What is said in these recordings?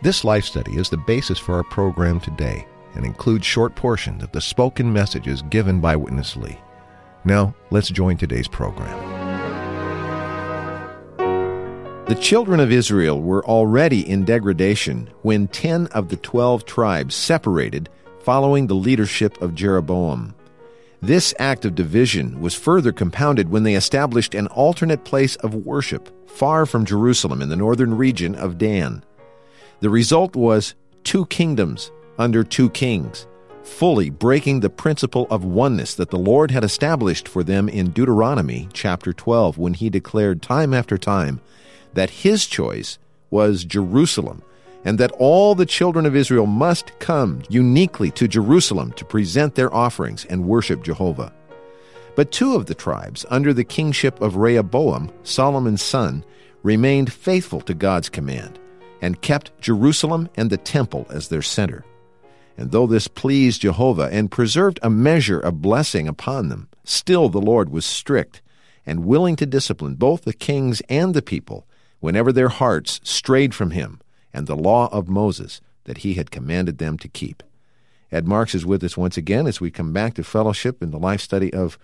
This life study is the basis for our program today and includes short portions of the spoken messages given by Witness Lee. Now, let's join today's program. The children of Israel were already in degradation when 10 of the 12 tribes separated following the leadership of Jeroboam. This act of division was further compounded when they established an alternate place of worship far from Jerusalem in the northern region of Dan. The result was two kingdoms under two kings, fully breaking the principle of oneness that the Lord had established for them in Deuteronomy chapter 12 when he declared time after time that his choice was Jerusalem and that all the children of Israel must come uniquely to Jerusalem to present their offerings and worship Jehovah. But two of the tribes, under the kingship of Rehoboam, Solomon's son, remained faithful to God's command and kept Jerusalem and the temple as their center. And though this pleased Jehovah and preserved a measure of blessing upon them, still the Lord was strict and willing to discipline both the kings and the people whenever their hearts strayed from him and the law of Moses that he had commanded them to keep. Ed Marks is with us once again as we come back to fellowship in the life study of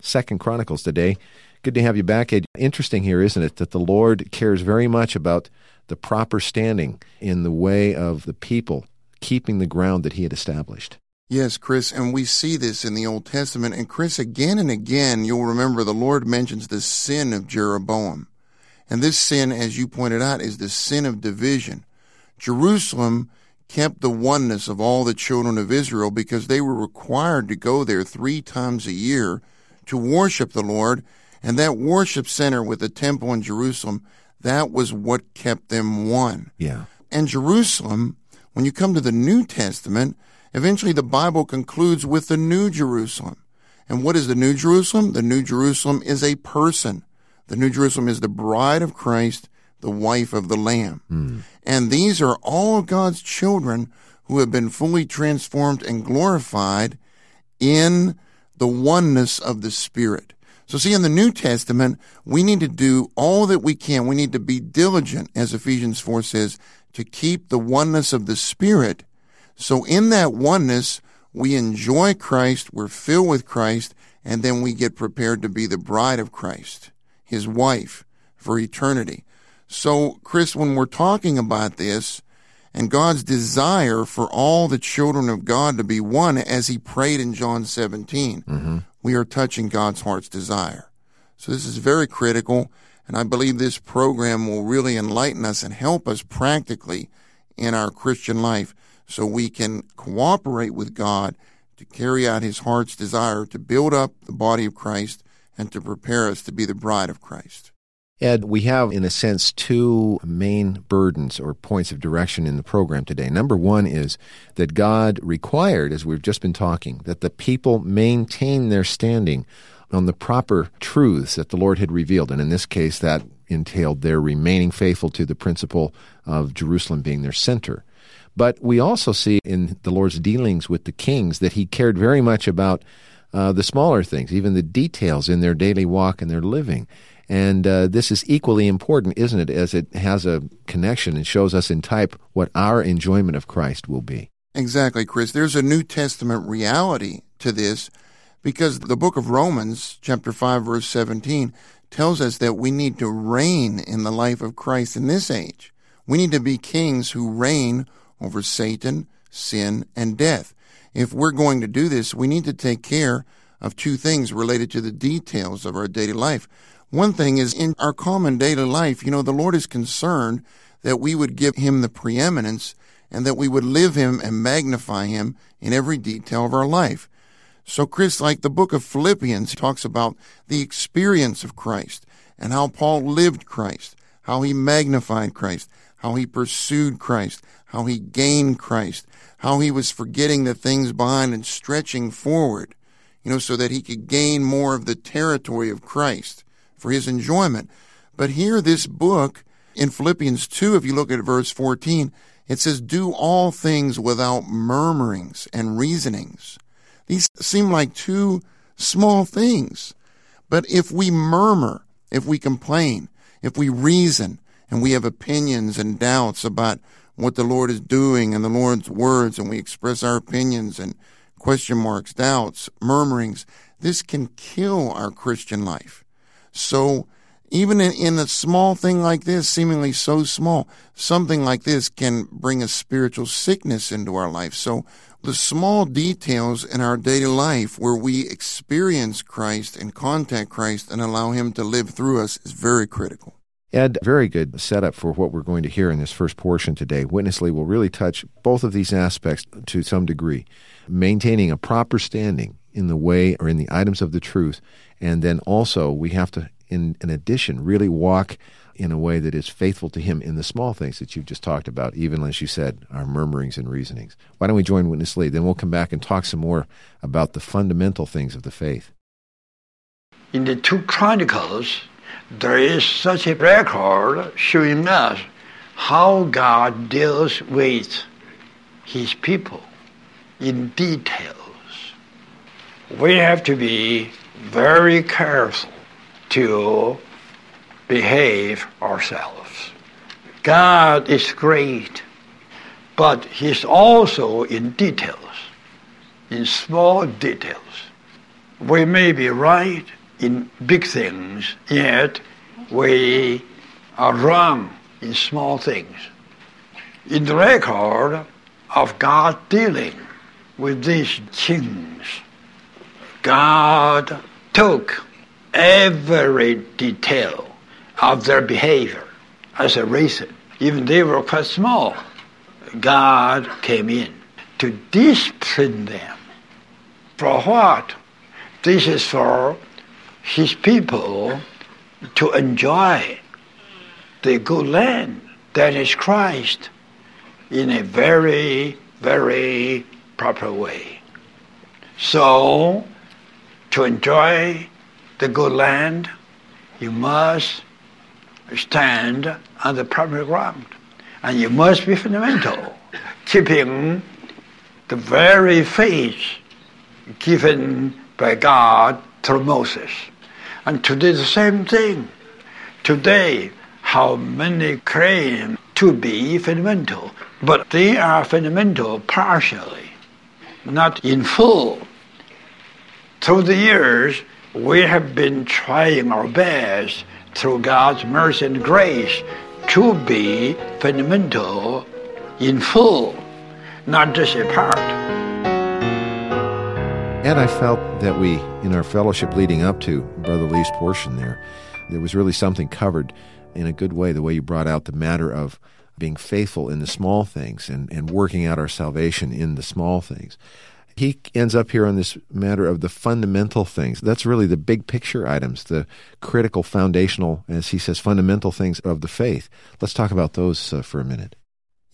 Second Chronicles today. Good to have you back, Ed. Interesting here, isn't it, that the Lord cares very much about the proper standing in the way of the people keeping the ground that he had established. Yes, Chris, and we see this in the Old Testament. And Chris, again and again, you'll remember the Lord mentions the sin of Jeroboam. And this sin, as you pointed out, is the sin of division. Jerusalem kept the oneness of all the children of Israel because they were required to go there three times a year to worship the Lord. And that worship center with the temple in Jerusalem, that was what kept them one. Yeah. And Jerusalem, when you come to the New Testament, eventually the Bible concludes with the New Jerusalem. And what is the New Jerusalem? The New Jerusalem is a person. The New Jerusalem is the bride of Christ, the wife of the Lamb. Mm. And these are all God's children who have been fully transformed and glorified in the oneness of the Spirit. So see, in the New Testament, we need to do all that we can. We need to be diligent, as Ephesians 4 says, to keep the oneness of the Spirit. So in that oneness, we enjoy Christ, we're filled with Christ, and then we get prepared to be the bride of Christ, his wife, for eternity. So, Chris, when we're talking about this, and God's desire for all the children of God to be one, as he prayed in John 17, mm-hmm we are touching God's heart's desire. So this is very critical, and I believe this program will really enlighten us and help us practically in our Christian life so we can cooperate with God to carry out his heart's desire to build up the body of Christ and to prepare us to be the bride of Christ. Ed, we have, in a sense, two main burdens or points of direction in the program today. Number one is that God required, as we've just been talking, that the people maintain their standing on the proper truths that the Lord had revealed. And in this case, that entailed their remaining faithful to the principle of Jerusalem being their center. But we also see in the Lord's dealings with the kings that he cared very much about uh, the smaller things, even the details in their daily walk and their living. And uh, this is equally important, isn't it, as it has a connection and shows us in type what our enjoyment of Christ will be. Exactly, Chris. There's a New Testament reality to this because the book of Romans, chapter 5, verse 17, tells us that we need to reign in the life of Christ in this age. We need to be kings who reign over Satan, sin, and death. If we're going to do this, we need to take care of two things related to the details of our daily life. One thing is in our common daily life, you know, the Lord is concerned that we would give him the preeminence and that we would live him and magnify him in every detail of our life. So, Chris, like the book of Philippians talks about the experience of Christ and how Paul lived Christ, how he magnified Christ, how he pursued Christ, how he gained Christ, how he was forgetting the things behind and stretching forward, you know, so that he could gain more of the territory of Christ for his enjoyment. But here, this book in Philippians 2, if you look at verse 14, it says, Do all things without murmurings and reasonings. These seem like two small things. But if we murmur, if we complain, if we reason, and we have opinions and doubts about what the Lord is doing and the Lord's words, and we express our opinions and question marks, doubts, murmurings, this can kill our Christian life. So, even in, in, a small thing like this, seemingly so small, something like this can bring a spiritual sickness into our life. So, the small details in our daily life where we experience Christ and contact Christ and allow Him to live through us is very critical. Ed, very good setup for what we're going to hear in this first portion today. Witness Lee will really touch both of these aspects to some degree. Maintaining a proper standing in the way or in the items of the truth, and then also we have to, in, in addition, really walk in a way that is faithful to Him in the small things that you've just talked about, even as you said, our murmurings and reasonings. Why don't we join Witness Lee? Then we'll come back and talk some more about the fundamental things of the faith. In the two Chronicles, there is such a record showing us how God deals with his people in details. We have to be very careful to behave ourselves. God is great, but he's also in details, in small details. We may be right in big things, yet we are wrong in small things. In the record of God dealing with these things, God took every detail of their behavior as a reason. Even they were quite small. God came in to discipline them. For what? This is for his people to enjoy the good land that is Christ in a very, very proper way. So, to enjoy the good land, you must stand on the proper ground. And you must be fundamental, keeping the very faith given by God through Moses. And today the same thing. Today, how many claim to be fundamental, but they are fundamental partially, not in full. Through the years, we have been trying our best through God's mercy and grace to be fundamental in full, not just a part. And I felt that we, in our fellowship leading up to Brother Lee's portion there, there was really something covered in a good way, the way you brought out the matter of being faithful in the small things and, and working out our salvation in the small things. He ends up here on this matter of the fundamental things. That's really the big picture items, the critical, foundational, as he says, fundamental things of the faith. Let's talk about those uh, for a minute.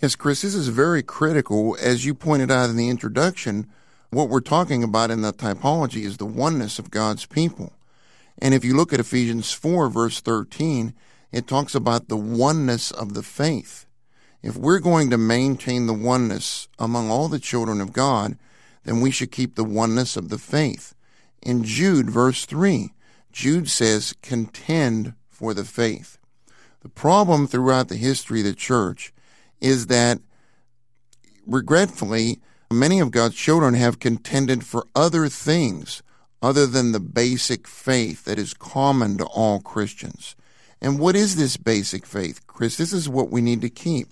Yes, Chris, this is very critical. As you pointed out in the introduction, what we're talking about in the typology is the oneness of God's people. And if you look at Ephesians 4, verse 13, it talks about the oneness of the faith. If we're going to maintain the oneness among all the children of God, then we should keep the oneness of the faith. In Jude, verse 3, Jude says, contend for the faith. The problem throughout the history of the church is that, regretfully, Many of God's children have contended for other things other than the basic faith that is common to all Christians. And what is this basic faith, Chris? This is what we need to keep.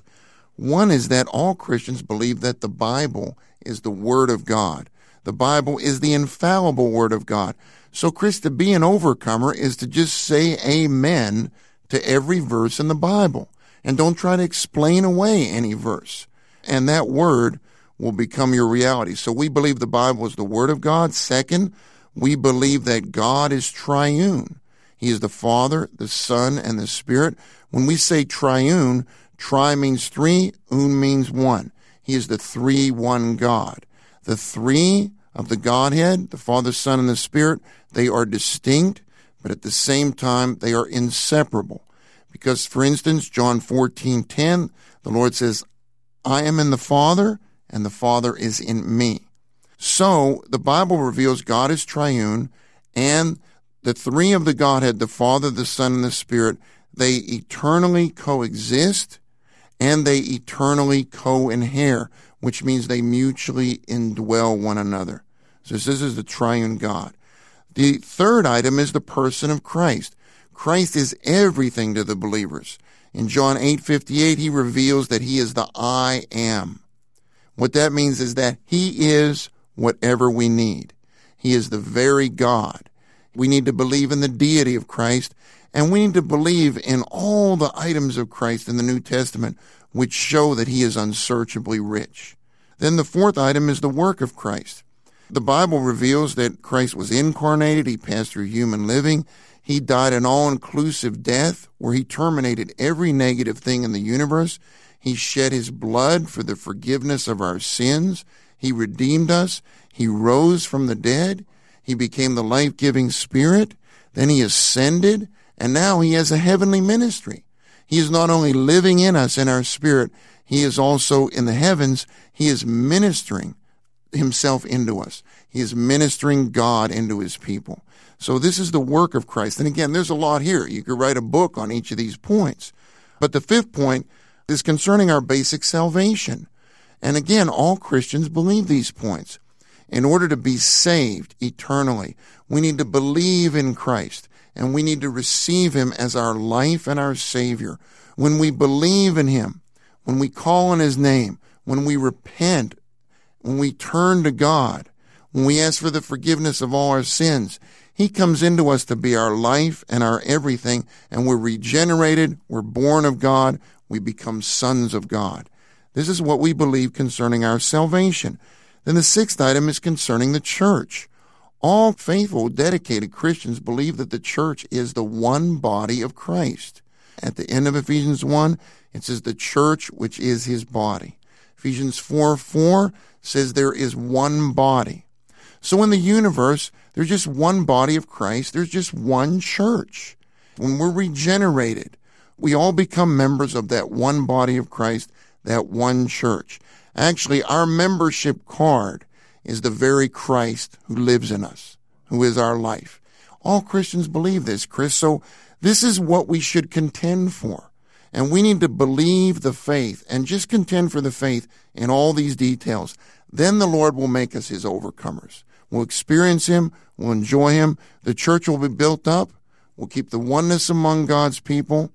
One is that all Christians believe that the Bible is the Word of God. The Bible is the infallible Word of God. So, Chris, to be an overcomer is to just say amen to every verse in the Bible and don't try to explain away any verse. And that word will become your reality. So we believe the Bible is the Word of God. Second, we believe that God is triune. He is the Father, the Son, and the Spirit. When we say triune, tri means three, un means one. He is the three one God. The three of the Godhead, the Father, Son, and the Spirit, they are distinct, but at the same time, they are inseparable. Because, for instance, John 14, 10, the Lord says, I am in the Father, and the Father is in me. So, the Bible reveals God is triune, and the three of the Godhead, the Father, the Son, and the Spirit, they eternally coexist and they eternally co-inhere, which means they mutually indwell one another. So this is the triune God. The third item is the person of Christ. Christ is everything to the believers. In John 8:58 he reveals that he is the I am. What that means is that he is whatever we need. He is the very God. We need to believe in the deity of Christ and we need to believe in all the items of Christ in the New Testament which show that he is unsearchably rich. Then the fourth item is the work of Christ. The Bible reveals that Christ was incarnated, he passed through human living, he died an all inclusive death where he terminated every negative thing in the universe. He shed his blood for the forgiveness of our sins. He redeemed us. He rose from the dead. He became the life giving spirit. Then he ascended. And now he has a heavenly ministry. He is not only living in us in our spirit, he is also in the heavens. He is ministering himself into us. He is ministering God into his people. So this is the work of Christ. And again, there's a lot here. You could write a book on each of these points. But the fifth point is concerning our basic salvation. And again, all Christians believe these points. In order to be saved eternally, we need to believe in Christ and we need to receive him as our life and our Savior. When we believe in him, when we call on his name, when we repent, when we turn to God, when we ask for the forgiveness of all our sins, he comes into us to be our life and our everything, and we're regenerated, we're born of God, we become sons of God. This is what we believe concerning our salvation. Then the sixth item is concerning the church. All faithful, dedicated Christians believe that the church is the one body of Christ. At the end of Ephesians 1, it says the church, which is his body. Ephesians 4 4 says there is one body. So in the universe, there's just one body of Christ. There's just one church. When we're regenerated, we all become members of that one body of Christ, that one church. Actually, our membership card is the very Christ who lives in us, who is our life. All Christians believe this, Chris. So this is what we should contend for. And we need to believe the faith and just contend for the faith in all these details. Then the Lord will make us his overcomers. We'll experience Him. We'll enjoy Him. The church will be built up. We'll keep the oneness among God's people,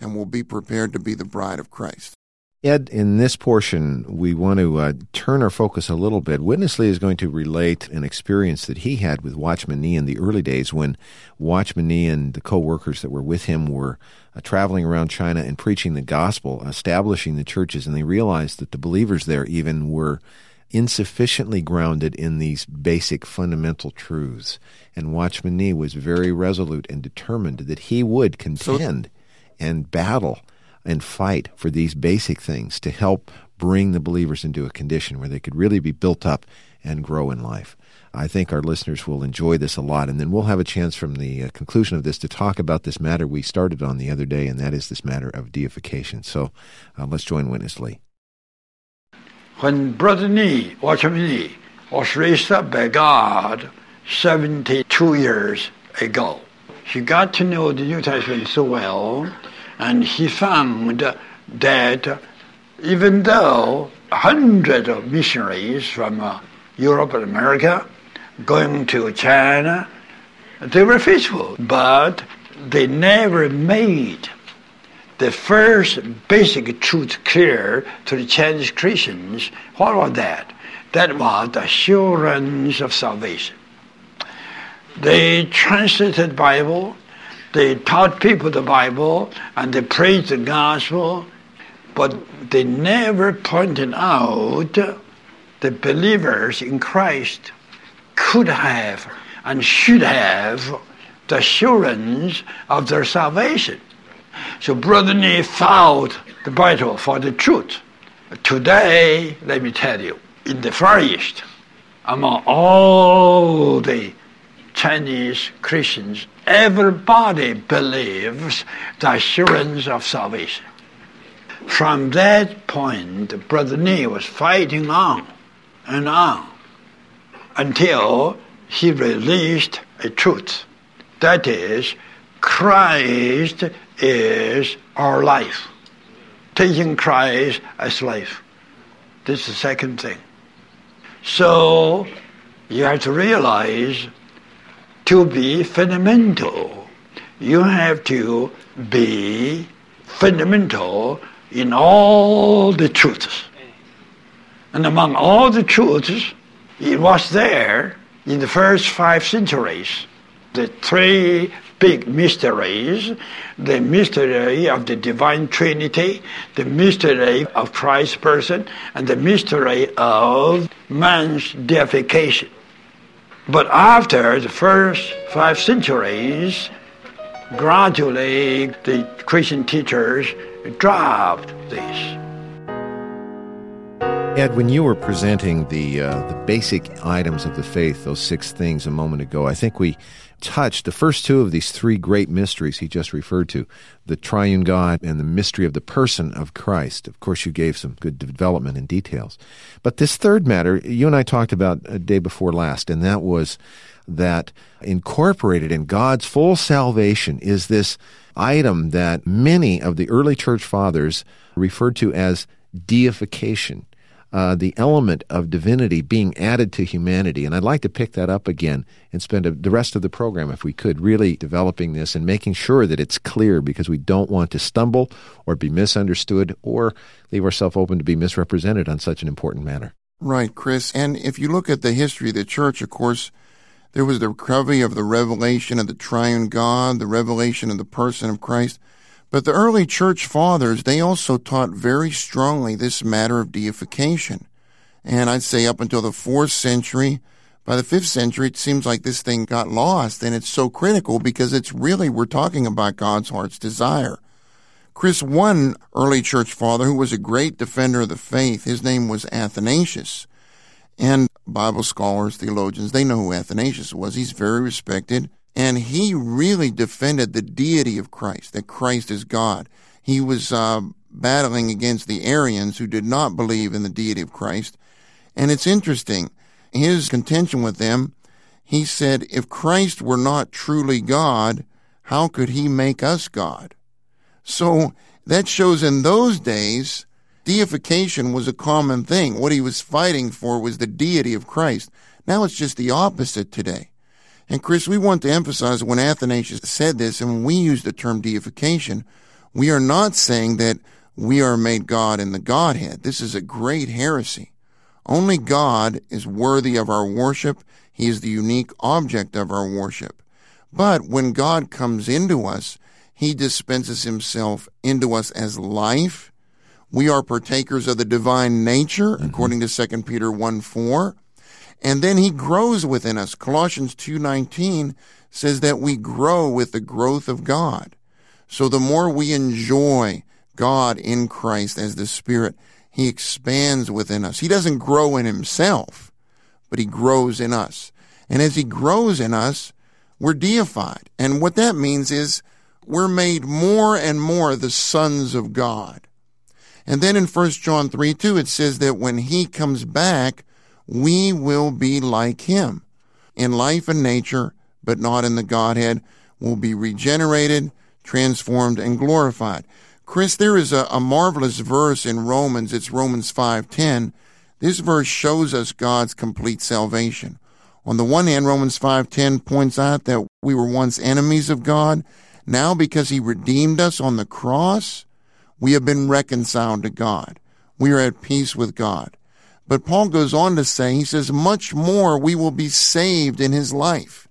and we'll be prepared to be the bride of Christ. Ed, in this portion, we want to uh, turn our focus a little bit. Witness Lee is going to relate an experience that he had with Watchman Nee in the early days when Watchman Nee and the co workers that were with him were uh, traveling around China and preaching the gospel, establishing the churches, and they realized that the believers there even were insufficiently grounded in these basic fundamental truths. And Watchman Nee was very resolute and determined that he would contend so, and battle and fight for these basic things to help bring the believers into a condition where they could really be built up and grow in life. I think our listeners will enjoy this a lot. And then we'll have a chance from the uh, conclusion of this to talk about this matter we started on the other day, and that is this matter of deification. So uh, let's join Witness Lee when Brother Nee, Watchman Nee, was raised up by God 72 years ago. He got to know the New Testament so well, and he found that even though hundreds of missionaries from uh, Europe and America going to China, they were faithful, but they never made the first basic truth clear to the Chinese Christians. What was that? That was the assurance of salvation. They translated Bible, they taught people the Bible, and they preached the gospel, but they never pointed out the believers in Christ could have and should have the assurance of their salvation. So Brother Nee fought the battle for the truth. Today, let me tell you, in the Far East, among all the Chinese Christians, everybody believes the assurance of salvation. From that point, Brother Nee was fighting on and on until he released a truth. That is, Christ is our life. Taking Christ as life. This is the second thing. So you have to realize to be fundamental, you have to be fundamental in all the truths. And among all the truths, it was there in the first five centuries. The three big mysteries the mystery of the divine Trinity, the mystery of Christ's person, and the mystery of man's deification. But after the first five centuries, gradually the Christian teachers dropped this. Ed, when you were presenting the uh, the basic items of the faith, those six things a moment ago, I think we touched the first two of these three great mysteries he just referred to the triune God and the mystery of the person of Christ. Of course, you gave some good development and details. But this third matter, you and I talked about a day before last, and that was that incorporated in God's full salvation is this item that many of the early church fathers referred to as deification uh, the element of divinity being added to humanity. And I'd like to pick that up again and spend a, the rest of the program, if we could, really developing this and making sure that it's clear because we don't want to stumble or be misunderstood or leave ourselves open to be misrepresented on such an important matter. Right, Chris. And if you look at the history of the church, of course, there was the recovery of the revelation of the triune God, the revelation of the person of Christ. But the early church fathers, they also taught very strongly this matter of deification. And I'd say up until the fourth century, by the fifth century, it seems like this thing got lost and it's so critical because it's really, we're talking about God's heart's desire. Chris, one early church father who was a great defender of the faith, his name was Athanasius. And Bible scholars, theologians, they know who Athanasius was. He's very respected. And he really defended the deity of Christ, that Christ is God. He was uh, battling against the Arians who did not believe in the deity of Christ. And it's interesting, his contention with them, he said, if Christ were not truly God, how could he make us God? So that shows in those days, deification was a common thing. What he was fighting for was the deity of Christ. Now it's just the opposite today. And Chris, we want to emphasize when Athanasius said this, and when we use the term deification, we are not saying that we are made God in the Godhead. This is a great heresy. Only God is worthy of our worship. He is the unique object of our worship. But when God comes into us, He dispenses Himself into us as life. We are partakers of the divine nature, mm-hmm. according to 2 Peter 1 4 and then he grows within us. Colossians 2:19 says that we grow with the growth of God. So the more we enjoy God in Christ as the Spirit, he expands within us. He doesn't grow in himself, but he grows in us. And as he grows in us, we're deified. And what that means is we're made more and more the sons of God. And then in 1 John 3 2, it says that when he comes back, we will be like him in life and nature, but not in the Godhead, will be regenerated, transformed, and glorified. Chris, there is a, a marvelous verse in Romans. It's Romans 5.10. This verse shows us God's complete salvation. On the one hand, Romans 5.10 points out that we were once enemies of God. Now, because he redeemed us on the cross, we have been reconciled to God. We are at peace with God. But Paul goes on to say, he says, much more we will be saved in his life.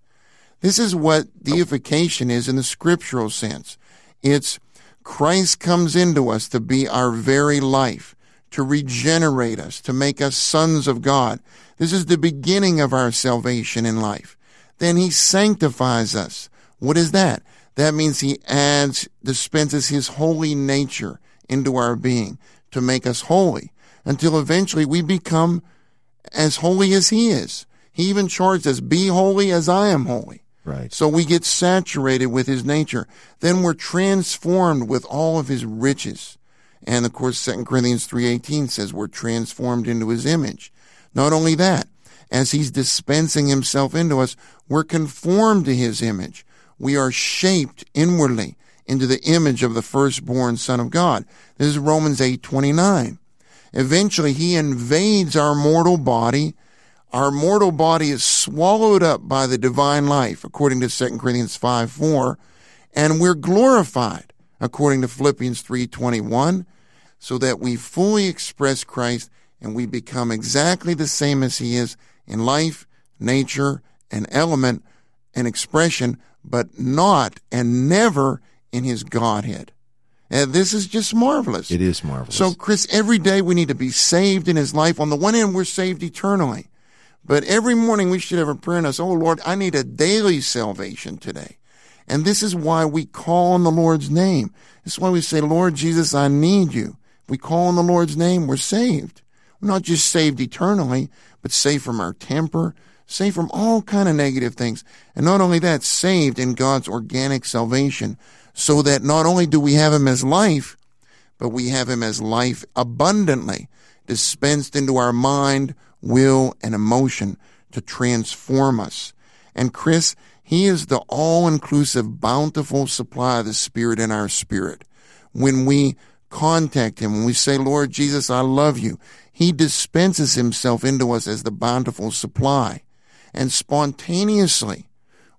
This is what deification is in the scriptural sense. It's Christ comes into us to be our very life, to regenerate us, to make us sons of God. This is the beginning of our salvation in life. Then he sanctifies us. What is that? That means he adds, dispenses his holy nature into our being to make us holy until eventually we become as holy as he is. He even charged us, be holy as I am holy. Right. So we get saturated with his nature. Then we're transformed with all of his riches. And of course, 2 Corinthians 3.18 says we're transformed into his image. Not only that, as he's dispensing himself into us, we're conformed to his image. We are shaped inwardly into the image of the firstborn son of God. This is Romans 8:29. Eventually he invades our mortal body. Our mortal body is swallowed up by the divine life, according to 2 Corinthians 5 4, and we're glorified, according to Philippians 3.21, so that we fully express Christ and we become exactly the same as he is in life, nature, and element and expression, but not and never in his Godhead. And this is just marvelous. It is marvelous. So, Chris, every day we need to be saved in his life. On the one hand, we're saved eternally. But every morning we should have a prayer in us, Oh Lord, I need a daily salvation today. And this is why we call on the Lord's name. This is why we say, Lord Jesus, I need you. If we call on the Lord's name, we're saved. We're not just saved eternally, but saved from our temper, saved from all kind of negative things. And not only that, saved in God's organic salvation, so that not only do we have him as life, but we have him as life abundantly dispensed into our mind, will, and emotion to transform us. And Chris, he is the all-inclusive, bountiful supply of the Spirit in our spirit. When we contact him, when we say, Lord Jesus, I love you, he dispenses himself into us as the bountiful supply. And spontaneously,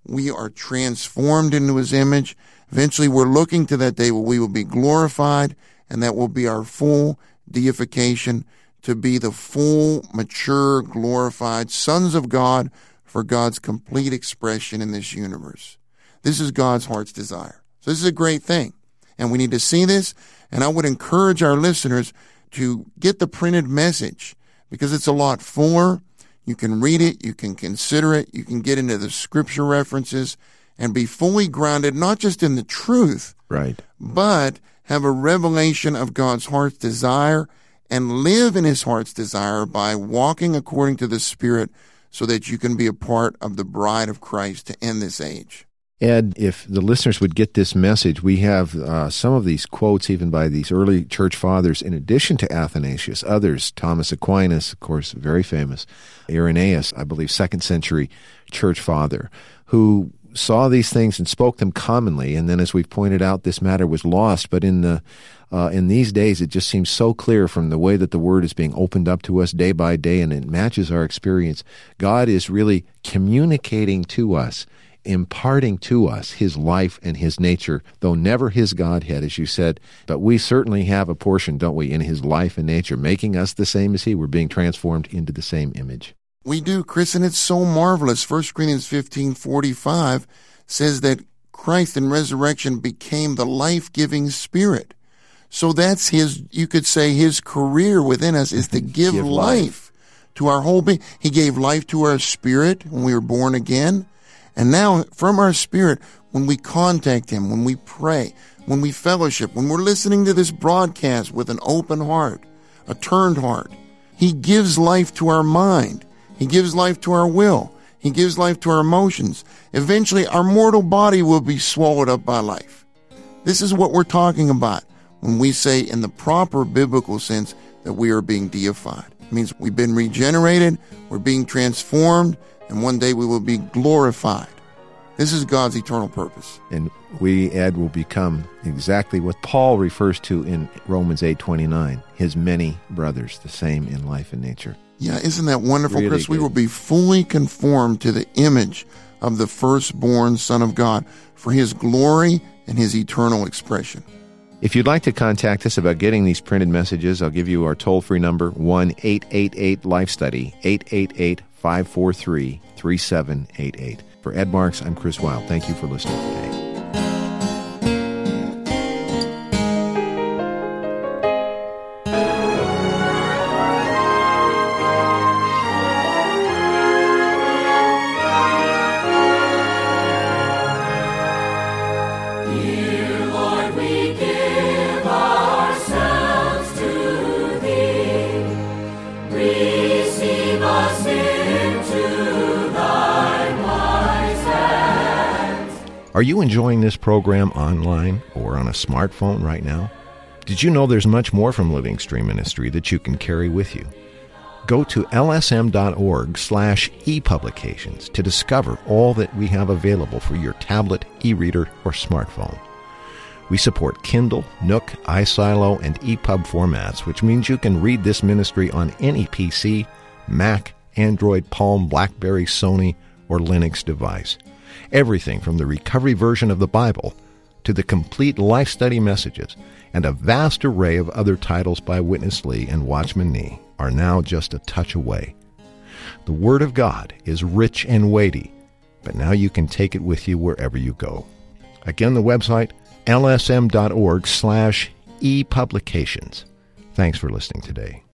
we are transformed into his image. Eventually, we're looking to that day where we will be glorified, and that will be our full deification to be the full, mature, glorified sons of God for God's complete expression in this universe. This is God's heart's desire. So this is a great thing. And we need to see this. And I would encourage our listeners to get the printed message because it's a lot fuller. You can read it, you can consider it, you can get into the scripture references and be fully grounded, not just in the truth, right, but have a revelation of God's heart's desire and live in his heart's desire by walking according to the Spirit so that you can be a part of the bride of Christ to end this age. Ed, if the listeners would get this message, we have uh, some of these quotes even by these early church fathers, in addition to Athanasius, others, Thomas Aquinas, of course, very famous, Irenaeus, I believe, second century church father, who saw these things and spoke them commonly. And then, as we've pointed out, this matter was lost. But in the uh, in these days, it just seems so clear from the way that the Word is being opened up to us day by day, and it matches our experience. God is really communicating to us imparting to us his life and his nature, though never his Godhead, as you said. But we certainly have a portion, don't we, in his life and nature, making us the same as he. We're being transformed into the same image. We do, Chris, and it's so marvelous. 1 Corinthians 15 45 says that Christ in resurrection became the life giving spirit. So that's his, you could say, his career within us is to give, give life. life to our whole being. He gave life to our spirit when we were born again. And now, from our spirit, when we contact Him, when we pray, when we fellowship, when we're listening to this broadcast with an open heart, a turned heart, He gives life to our mind. He gives life to our will. He gives life to our emotions. Eventually, our mortal body will be swallowed up by life. This is what we're talking about when we say, in the proper biblical sense, that we are being deified. It means we've been regenerated, we're being transformed, and one day we will be glorified. This is God's eternal purpose. And we, Ed, will become exactly what Paul refers to in Romans 8.29, his many brothers, the same in life and nature. Yeah, isn't that wonderful, really Chris? Good. We will be fully conformed to the image of the firstborn Son of God for his glory and his eternal expression. If you'd like to contact us about getting these printed messages, I'll give you our toll free number 1 888 Life Study, 888 543 3788. For Ed Marks, I'm Chris Wilde. Thank you for listening today. Are you enjoying this program online or on a smartphone right now? Did you know there's much more from Living Stream Ministry that you can carry with you? Go to lsm.org slash epublications to discover all that we have available for your tablet, e-reader, or smartphone. We support Kindle, Nook, iSilo, and EPUB formats, which means you can read this ministry on any PC, Mac, Android, Palm, BlackBerry, Sony, or Linux device. Everything from the recovery version of the Bible to the complete life study messages and a vast array of other titles by Witness Lee and Watchman Nee are now just a touch away. The Word of God is rich and weighty, but now you can take it with you wherever you go. Again, the website lsm.org slash epublications. Thanks for listening today.